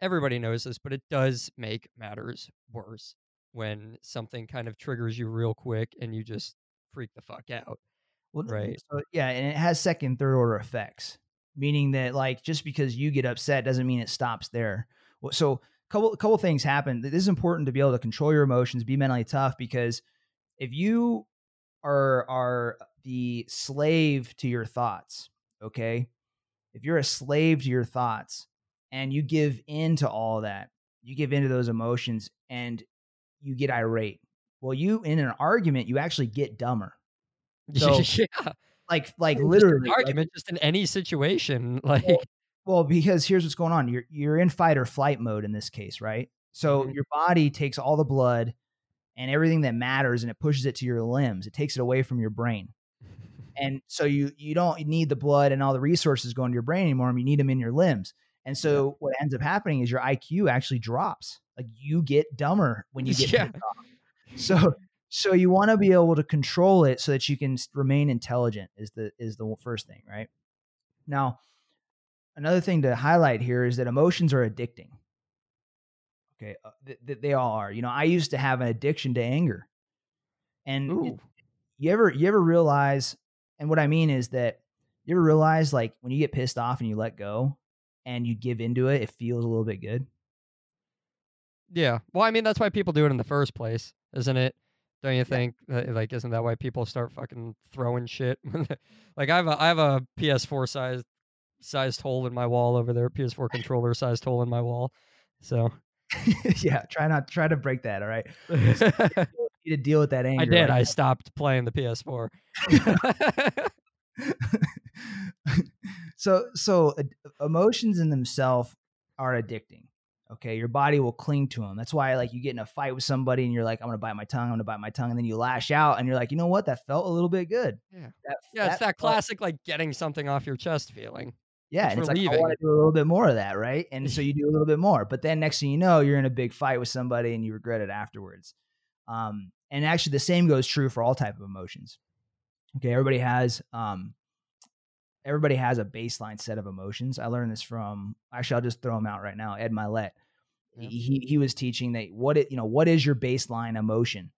everybody knows this, but it does make matters worse when something kind of triggers you real quick and you just freak the fuck out. Well, Right. So, yeah, and it has second, third order effects, meaning that like just because you get upset doesn't mean it stops there. So, a couple couple things happen. This is important to be able to control your emotions, be mentally tough, because if you are are the slave to your thoughts, okay, if you're a slave to your thoughts and you give in to all that, you give into those emotions and you get irate. Well, you in an argument, you actually get dumber. <laughs> So, yeah. Like like Or just an literally like- argument just in any situation. <laughs> Like well, because here's what's going on. You're you're in fight or flight mode in this case, right? So Mhm. your body takes all the blood and everything that matters and it pushes it to your limbs. It takes it away from your brain. <laughs> And so you you don't need the blood and all the resources going to your brain anymore. You need them in your limbs. And so what ends up happening is your IQ actually drops. Like you get dumber when you <laughs> get Yeah. off. So so you want to be able to control it so that you can remain intelligent is the is the first thing, right? Now, another thing to highlight here is that emotions are addicting. Okay, uh, th- th- they all are. You know, I used to have an addiction to anger. And it- you ever you ever realize and what I mean is that you ever realize like when you get pissed off and you let go and you give into it, it feels a little bit good. Yeah. Well, I mean, that's why people do it in the first place, isn't it? Don't you think? Uh, Like, isn't that why people start fucking throwing shit? <laughs> like, I have a I have a PS4 sized sized hole in my wall over there, PS4 controller sized hole in my wall. So <laughs> yeah, try not try to break that, all right? <laughs> To deal with that anger. I did. like I stopped playing the PS4. so so emotions in themselves are addicting okay your body will cling to them that's why like you get in a fight with somebody and you're like i'm gonna bite my tongue i'm gonna bite my tongue and then you lash out and you're like you know what? That felt a little bit good. Yeah. that, yeah, it's that felt- classic like getting something off your chest feeling. yeah it's and it's like i want to do a little bit more of that right? And so <laughs> you do a little bit more but then next thing you know you're in a big fight with somebody and you regret it afterwards. Um and actually the same goes true for all type of emotions. Okay everybody has um everybody has a baseline set of emotions. I learned this from actually i'll just throw him out right now Ed Mylett. Yeah. he he was teaching that what it you know what is your baseline emotion?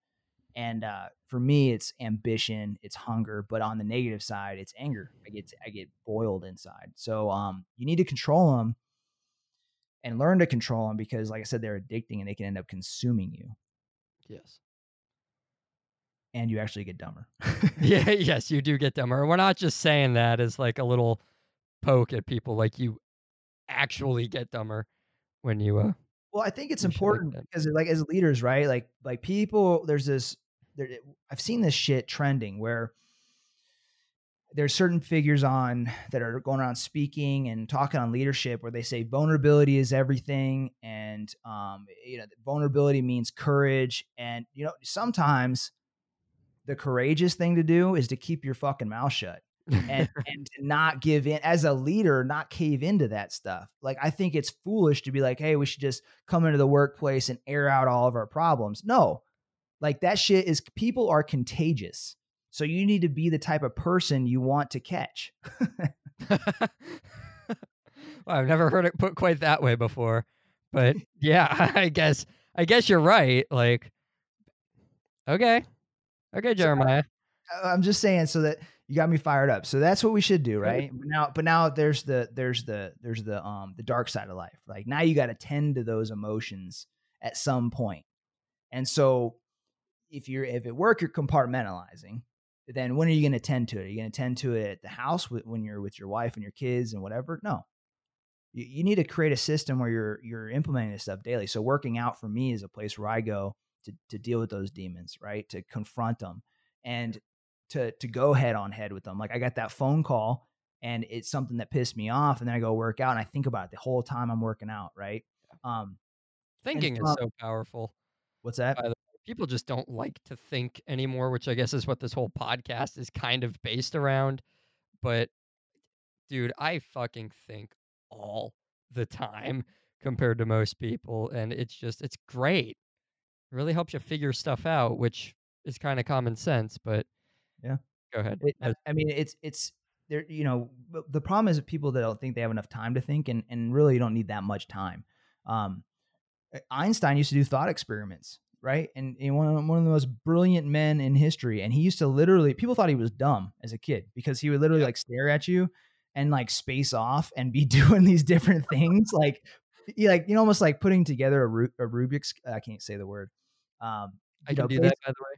And uh, for me it's ambition it's hunger but on the negative side it's anger. I get i get boiled inside. So um you need to control them and learn to control them because like i said they're addicting and they can end up consuming you. Yes. And you actually get dumber <laughs> Yeah, yes, you do get dumber. We're not just saying that as like a little poke at people. Like you actually get dumber when you uh Well, I think it's We should like important because, like, as leaders, right? Like, like people, there's this. There, I've seen this shit trending where there's certain figures on that are going around speaking and talking on leadership where they say vulnerability is everything, and um, you know, vulnerability means courage, and you know, sometimes the courageous thing to do is to keep your fucking mouth shut and <laughs> and to not give in as a leader not cave into that stuff like i think it's foolish to be like hey we should just come into the workplace and air out all of our problems no like that shit is people are contagious so you need to be the type of person you want to catch <laughs> well, I've never heard it put quite that way before. But <laughs> yeah, I guess I guess you're right. Like okay. Okay, Jeremiah. I- i'm just saying so that you got me fired up. So that's what we should do right? But now but now there's the there's the there's the um the dark side of life. Like now you got to tend to those emotions at some point. and so if you're if at work you're compartmentalizing then when are you going to tend to it? Are you going to tend to it at the house with, when you're with your wife and your kids and whatever? No. You, you need to create a system where you're you're implementing this stuff daily. So working out for me is a place where i go to to deal with those demons right to confront them and to to go head on head with them like i got that phone call and it's something that pissed me off and then I go work out and I think about it the whole time I'm working out, right? Um Thinking is so powerful. what's that? By the way, people just don't like to think anymore, which I guess is what this whole podcast is kind of based around. But dude, I fucking think all the time compared to most people, and it's just it's great. It really helps you figure stuff out, which is kind of common sense. But Yeah. go ahead. It, I- mean, it's it's there. You know, the problem is people that don't think they have enough time to think, and and really you don't need that much time. Um, Einstein used to do thought experiments, right? And, and one of, one of the most brilliant men in history, and he used to literally people thought he was dumb as a kid because he would literally Yep. like stare at you and like space off and be <laughs> doing these different things, like he like you know almost like putting together a, Ru- a Rubik's. I can't say the word. Um, I can know, do that, by the way.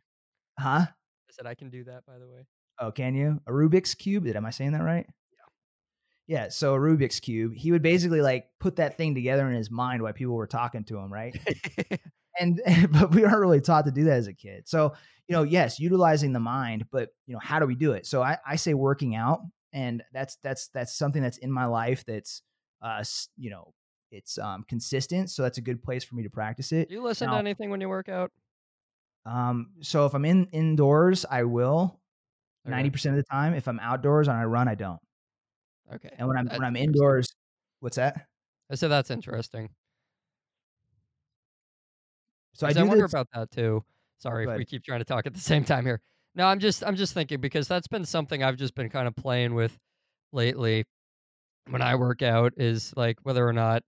Huh? I said I can do that, by the way. Oh, can you? A Rubik's cube? Did am I saying that right? Yeah. Yeah. So a Rubik's cube, he would basically like put that thing together in his mind while people were talking to him, right? <laughs> and <laughs> but we aren't really taught to do that as a kid. So you know, yes, utilizing the mind, but you know, how do we do it? So I, I say working out, and that's that's that's something that's in my life that's uh you know it's um consistent. So that's a good place for me to practice it. do you listen Now- to anything when you work out? Um, so if I'm in indoors, I will. Okay. Ninety percent of the time, if I'm outdoors and I run, I don't. Okay. And when I'm That's when I'm indoors, what's that? I said that's interesting. So I, do wonder this. about that too. Sorry if we keep trying to talk at the same time here. No, I'm just I'm just thinking because that's been something I've just been kind of playing with lately when I work out is like whether or not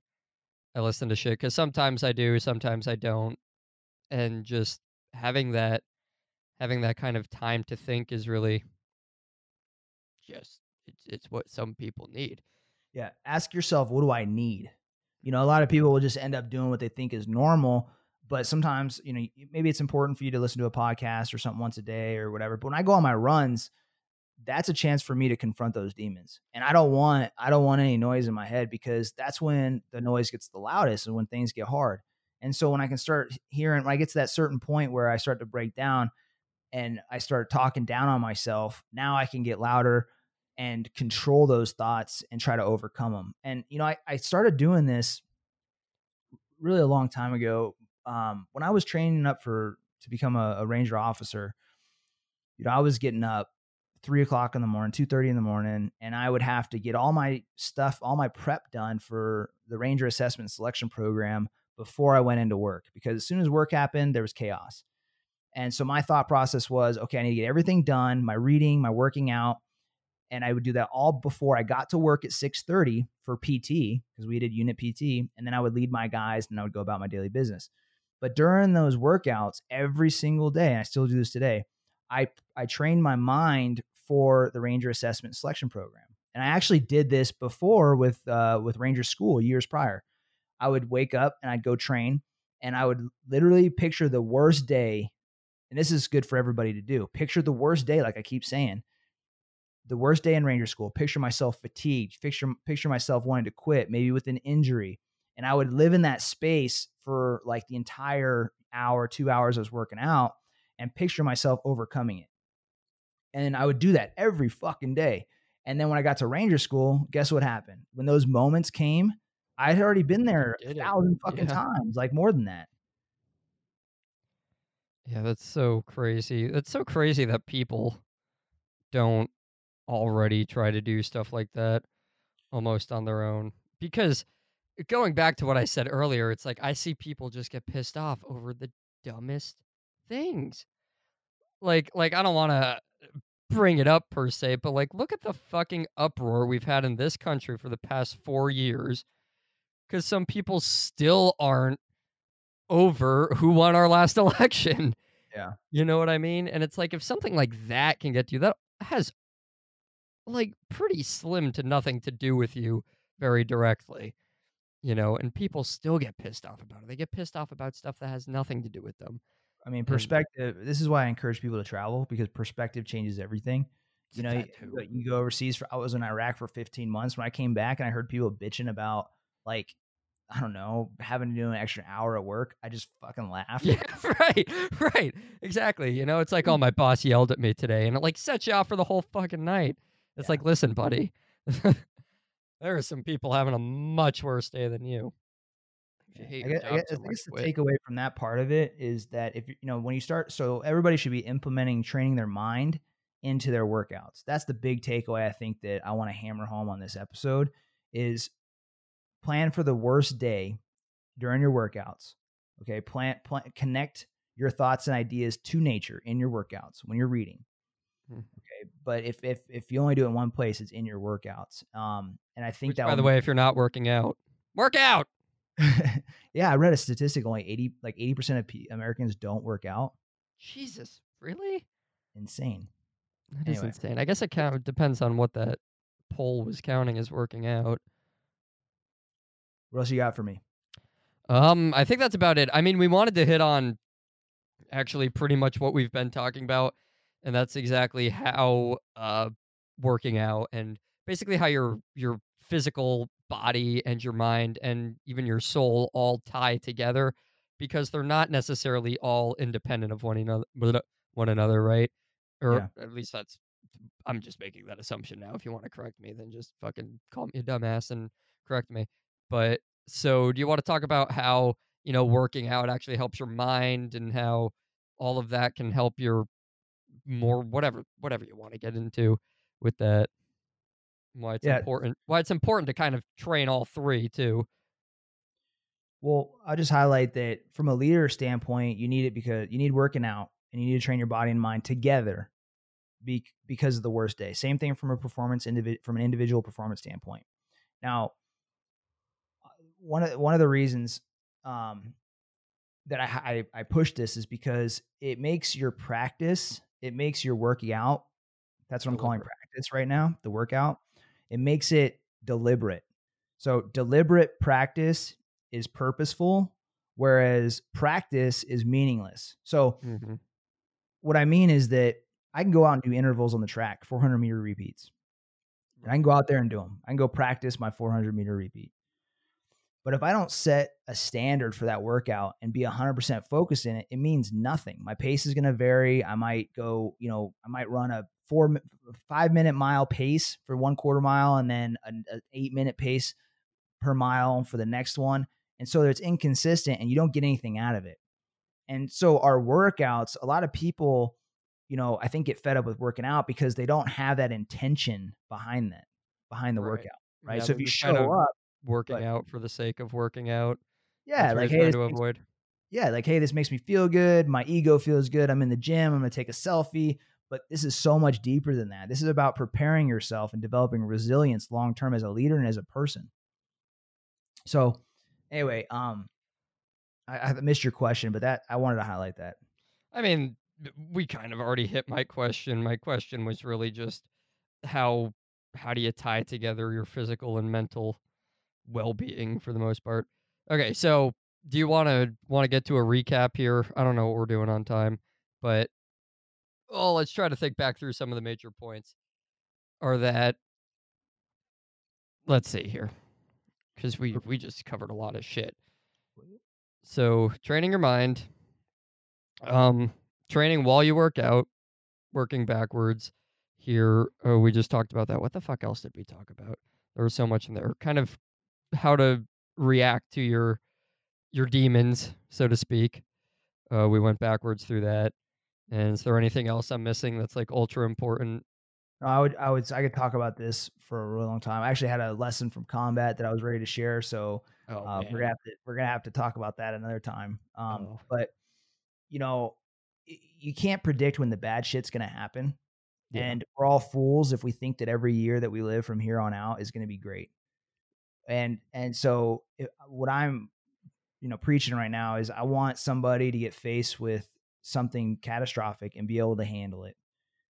I listen to shit because sometimes I do, sometimes I don't, and just having that having that kind of time to think is really just it's it's what some people need. yeah, ask yourself, what do I need? You know, a lot of people will just end up doing what they think is normal, but sometimes you know maybe it's important for you to listen to a podcast or something once a day or whatever. But when I go on my runs, that's a chance for me to confront those demons, and I don't want I don't want any noise in my head because that's when the noise gets the loudest and when things get hard. And so when I can start hearing, when I get to that certain point where I start to break down and I start talking down on myself, now I can get louder and control those thoughts and try to overcome them. And, you know, I, I started doing this really a long time ago. Um, when I was training up for to become a, a ranger officer, you know, I was getting up three o'clock in the morning, two thirty in the morning, and I would have to get all my stuff, all my prep done for the Ranger Assessment Selection Program before I went into work. Because as soon as work happened, there was chaos. And so my thought process was, okay, I need to get everything done, my reading, my working out, and I would do that all before I got to work at 6:30 for PT because we did unit PT, and then I would lead my guys and I would go about my daily business. But during those workouts, every single day, and I still do this today, I I trained my mind for the Ranger Assessment Selection Program, and I actually did this before with uh, with Ranger School years prior. I would wake up and I'd go train, and I would literally picture the worst day. And this is good for everybody to do. Picture the worst day, like I keep saying, the worst day in Ranger School. Picture myself fatigued. Picture picture myself wanting to quit, maybe with an injury, and I would live in that space for like the entire hour, two hours I was working out, and picture myself overcoming it. And I would do that every fucking day. And then when I got to Ranger School, guess what happened? When those moments came, I had already been there a thousand fucking Yeah. times, like more than that. Yeah, that's so crazy. That's so crazy that people don't already try to do stuff like that almost on their own. Because going back to what I said earlier, it's like I see people just get pissed off over the dumbest things. Like like I don't want to bring it up per se, but like look at the fucking uproar we've had in this country for the past 4 years cuz some people still aren't over who won our last <laughs> election. Yeah. You know what I mean? And it's like if something like that can get to you, that has like pretty slim to nothing to do with you very directly. You know, and people still get pissed off about it. They get pissed off about stuff that has nothing to do with them. I mean, mm. perspective. This is why I encourage people to travel because perspective changes everything. You know, you, you go overseas for. I was in Iraq for 15 months. When I came back and I heard people bitching about like, I don't know, having to do an extra hour at work, I just fucking <laughs> laughed. Yeah, right, right, exactly. You know, it's like, oh, <laughs> my boss yelled at me today, and it like sets you off for the whole fucking night. It's Yeah. like, listen, buddy, <laughs> there are some people having a much worse day than you. If you hate I guess, I job I guess the takeaway from that part of it is that if you you know when you start, so everybody should be implementing training their mind into their workouts. That's the big takeaway I think that I want to hammer home on this episode is plan for the worst day during your workouts. Okay, plan, plan connect your thoughts and ideas to nature in your workouts when you're reading. Hmm. Okay, but if if if you only do it in one place, it's in your workouts. Um, and I think Which, that by the way, if you're not working out, work out. <laughs> yeah, I read a statistic only 80 like 80% of P- Americans don't work out. Jesus, really? Insane. That is Anyway. insane. I guess it count depends on what that poll was counting as working out. What else you got for me? Um, I think that's about it. I mean, we wanted to hit on actually pretty much what we've been talking about, and that's exactly how uh working out and basically how your your physical body and your mind and even your soul all tie together because they're not necessarily all independent of one another one another, right? Or at least that's I'm just making that assumption now. If you want to correct me, then just fucking call me a dumbass and correct me. But so, do you want to talk about how you know working out actually helps your mind and how all of that can help your more whatever whatever you want to get into with that? Why it's Yeah. important? Why it's important to kind of train all three too. Well, I'll just highlight that from a leader standpoint, you need it because you need working out and you need to train your body and mind together be, because of the worst day. Same thing from a performance individ, from an individual performance standpoint. Now, uh, one of one of the reasons um, that I, I I push this is because it makes your practice, it makes your working out. That's what I'm calling practice right now. The workout, it makes it deliberate. So deliberate practice is purposeful, whereas practice is meaningless. So Mm-hmm. what I mean is that I can go out and do intervals on the track, 400 meter repeats. And I can go out there and do them. I can go practice my 400 meter repeat. But if I don't set a standard for that workout and be 100% focused in it, it means nothing. My pace is going to vary. I might go, you know, I might run a four, five minute mile pace for one quarter mile and then an eight minute pace per mile for the next one. And so it's inconsistent and you don't get anything out of it. And so our workouts, a lot of people, you know, I think get fed up with working out because they don't have that intention behind that, behind the Right. workout, right? Yeah, so if you show kind of up, working but- out for the sake of working out, yeah, like hey, to avoid. yeah, like hey, this makes me feel good. My ego feels good. I'm in the gym. I'm gonna take a selfie. But this is so much deeper than that. This is about preparing yourself and developing resilience long term as a leader and as a person. So, anyway, um, I, I missed your question, but that I wanted to highlight that. I mean, we kind of already hit my question. My question was really just how how do you tie together your physical and mental well-being for the most part. Okay, so do you want to want to get to a recap here? I don't know what we're doing on time, but oh, let's try to think back through some of the major points. Are that let's see here. Cuz we we just covered a lot of shit. So, training your mind, um training while you work out, working backwards. Here, oh, we just talked about that. What the fuck else did we talk about? There was so much in there. Kind of how to react to your your demons, so to speak. Uh, we went backwards through that. And is there anything else I'm missing that's like ultra important? I would, I would, I could talk about this for a really long time. I actually had a lesson from combat that I was ready to share, so Oh, uh, we're gonna have to, we're gonna have to talk about that another time. Um, Oh. but you know, you can't predict when the bad shit's gonna happen, Yeah. and we're all fools if we think that every year that we live from here on out is gonna be great. And and so it, what I'm, you know, preaching right now is I want somebody to get faced with something catastrophic and be able to handle it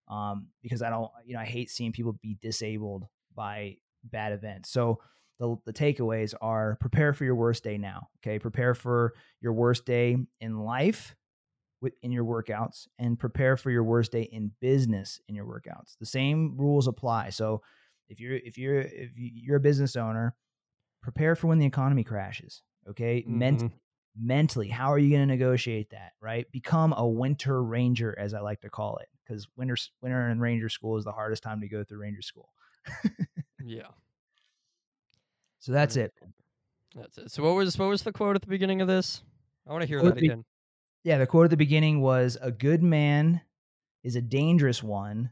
um, because I don't, you know, I hate seeing people be disabled by bad events. So the the takeaways are prepare for your worst day now. Okay, prepare for your worst day in life, in your workouts, and prepare for your worst day in business in your workouts. The same rules apply. So if you're if you're if you- you're a business owner, prepare for when the economy crashes. Okay, Mhm. Mentally how are you going to negotiate that right become a winter ranger as i like to call it because winter winter and ranger school is the hardest time to go through ranger school <laughs> Yeah. So that's it. That's it. So what was what was the quote at the beginning of this? I want to hear Quote that be- again. Yeah, the quote at the beginning was a good man is a dangerous one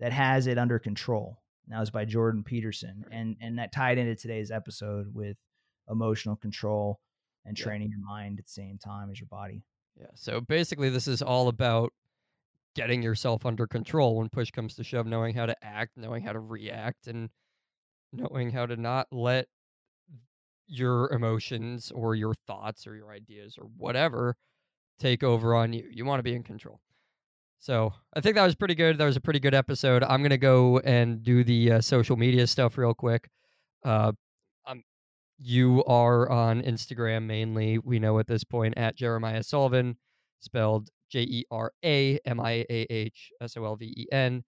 that has it under control. And that was by Jordan Peterson. And and that tied into today's episode with emotional control and Yeah. training your mind at the same time as your body. Yeah. So basically, this is all about getting yourself under control when push comes to shove, knowing how to act, knowing how to react, and knowing how to not let your emotions or your thoughts or your ideas or whatever take over on you. You want to be in control. So I think that was pretty good. That was a pretty good episode. I'm gonna go and do the uh, social media stuff real quick. Uh, you are on Instagram mainly. We know at this point at Jeremiah Sullivan, spelled J E R A M I A H S O L V E N.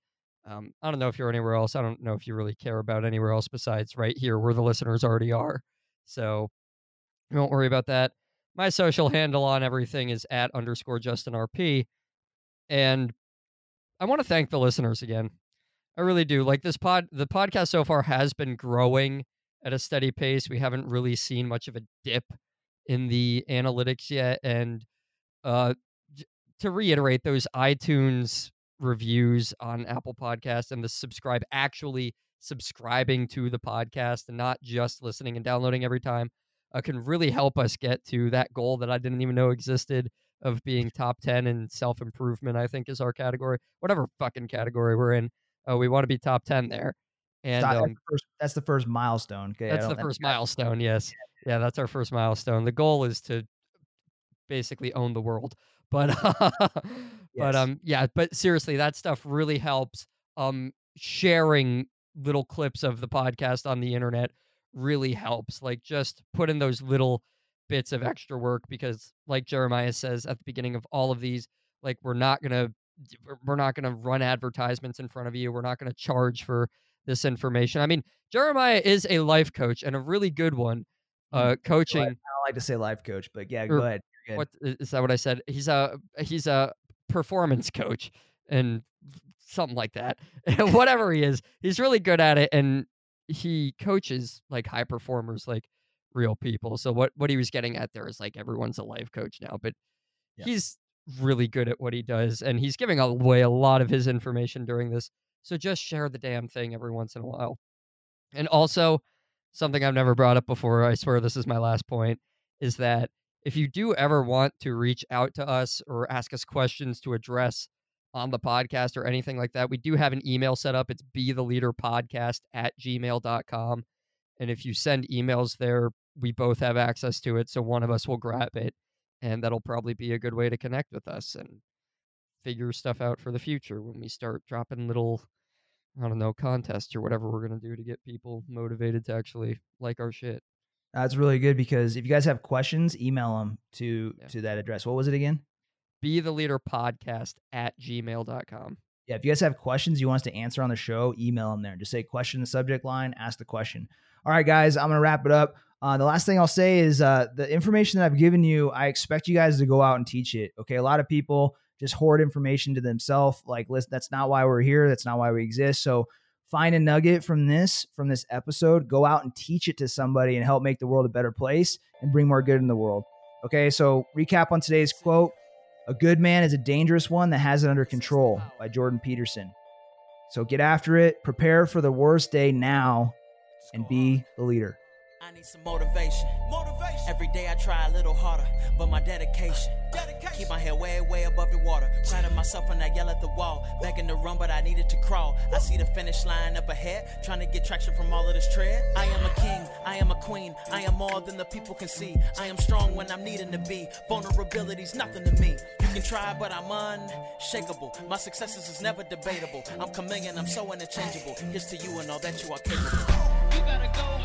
Um, I don't know if you're anywhere else. I don't know if you really care about anywhere else besides right here where the listeners already are. So don't worry about that. My social handle on everything is at underscore Justin RP. And I want to thank the listeners again. I really do. Like this pod, the podcast so far has been growing at a steady pace. We haven't really seen much of a dip in the analytics yet. And uh, to reiterate, those iTunes reviews on Apple Podcasts and the subscribe, actually subscribing to the podcast and not just listening and downloading every time, uh, can really help us get to that goal that I didn't even know existed of being top 10 in self improvement, I think is our category. Whatever fucking category we're in, uh, we want to be top 10 there. And that's, um, the first, that's the first milestone. Okay, that's the first milestone. Yes. Yeah, that's our first milestone. The goal is to basically own the world. <laughs> But but Yes. um yeah, but seriously, that stuff really helps. Um sharing little clips of the podcast on the internet really helps. Like just put in those little bits of extra work because like Jeremiah says at the beginning of all of these, like we're not going to we're not going to run advertisements in front of you. We're not going to charge for this information. I mean, Jeremiah is a life coach and a really good one. Uh, coaching. I like to say life coach, but yeah, go ahead. You're good. What is that? What I said? He's a he's a performance coach and something like that. <laughs> Whatever he is, he's really good at it, and he coaches like high performers, like real people. So what what he was getting at there is like everyone's a life coach now, but Yeah. he's really good at what he does, and he's giving away a lot of his information during this. So just share the damn thing every once in a while. And also, something I've never brought up before, I swear this is my last point, is that if you do ever want to reach out to us or ask us questions to address on the podcast or anything like that, we do have an email set up. It's be the leader podcast at gmail.com. And if you send emails there, we both have access to it. So one of us will grab it. And that'll probably be a good way to connect with us and figure stuff out for the future when we start dropping little, I don't know, contests or whatever we're going to do to get people motivated to actually like our shit. That's really good because if you guys have questions, email them to Yeah. to that address. What was it again? Be the leader podcast at gmail.com. Yeah, if you guys have questions you want us to answer on the show, email them there. Just say question in the subject line, ask the question. All right, guys, I'm gonna wrap it up. Uh, the last thing I'll say is uh, the information that I've given you, I expect you guys to go out and teach it. Okay, a lot of people just hoard information to themselves. Like, listen, that's not why we're here. That's not why we exist. So find a nugget from this from this episode. Go out and teach it to somebody and help make the world a better place and bring more good in the world. Okay, so recap on today's quote. A good man is a dangerous one that has it under control by Jordan Peterson. So get after it, prepare for the worst day now, and be the leader. I need some motivation. Motivation. Every day I try a little harder, but my dedication. Dedication. Keep my head way, way above the water. Proud myself when I yell at the wall. Begging to run, but I needed to crawl. I see the finish line up ahead, trying to get traction from all of this tread. I am a king, I am a queen, I am more than the people can see. I am strong when I'm needing to be. Vulnerability's nothing to me. You can try, but I'm unshakable. My successes is never debatable. I'm chameleon, I'm so interchangeable. Here's to you and all that you are capable. You gotta go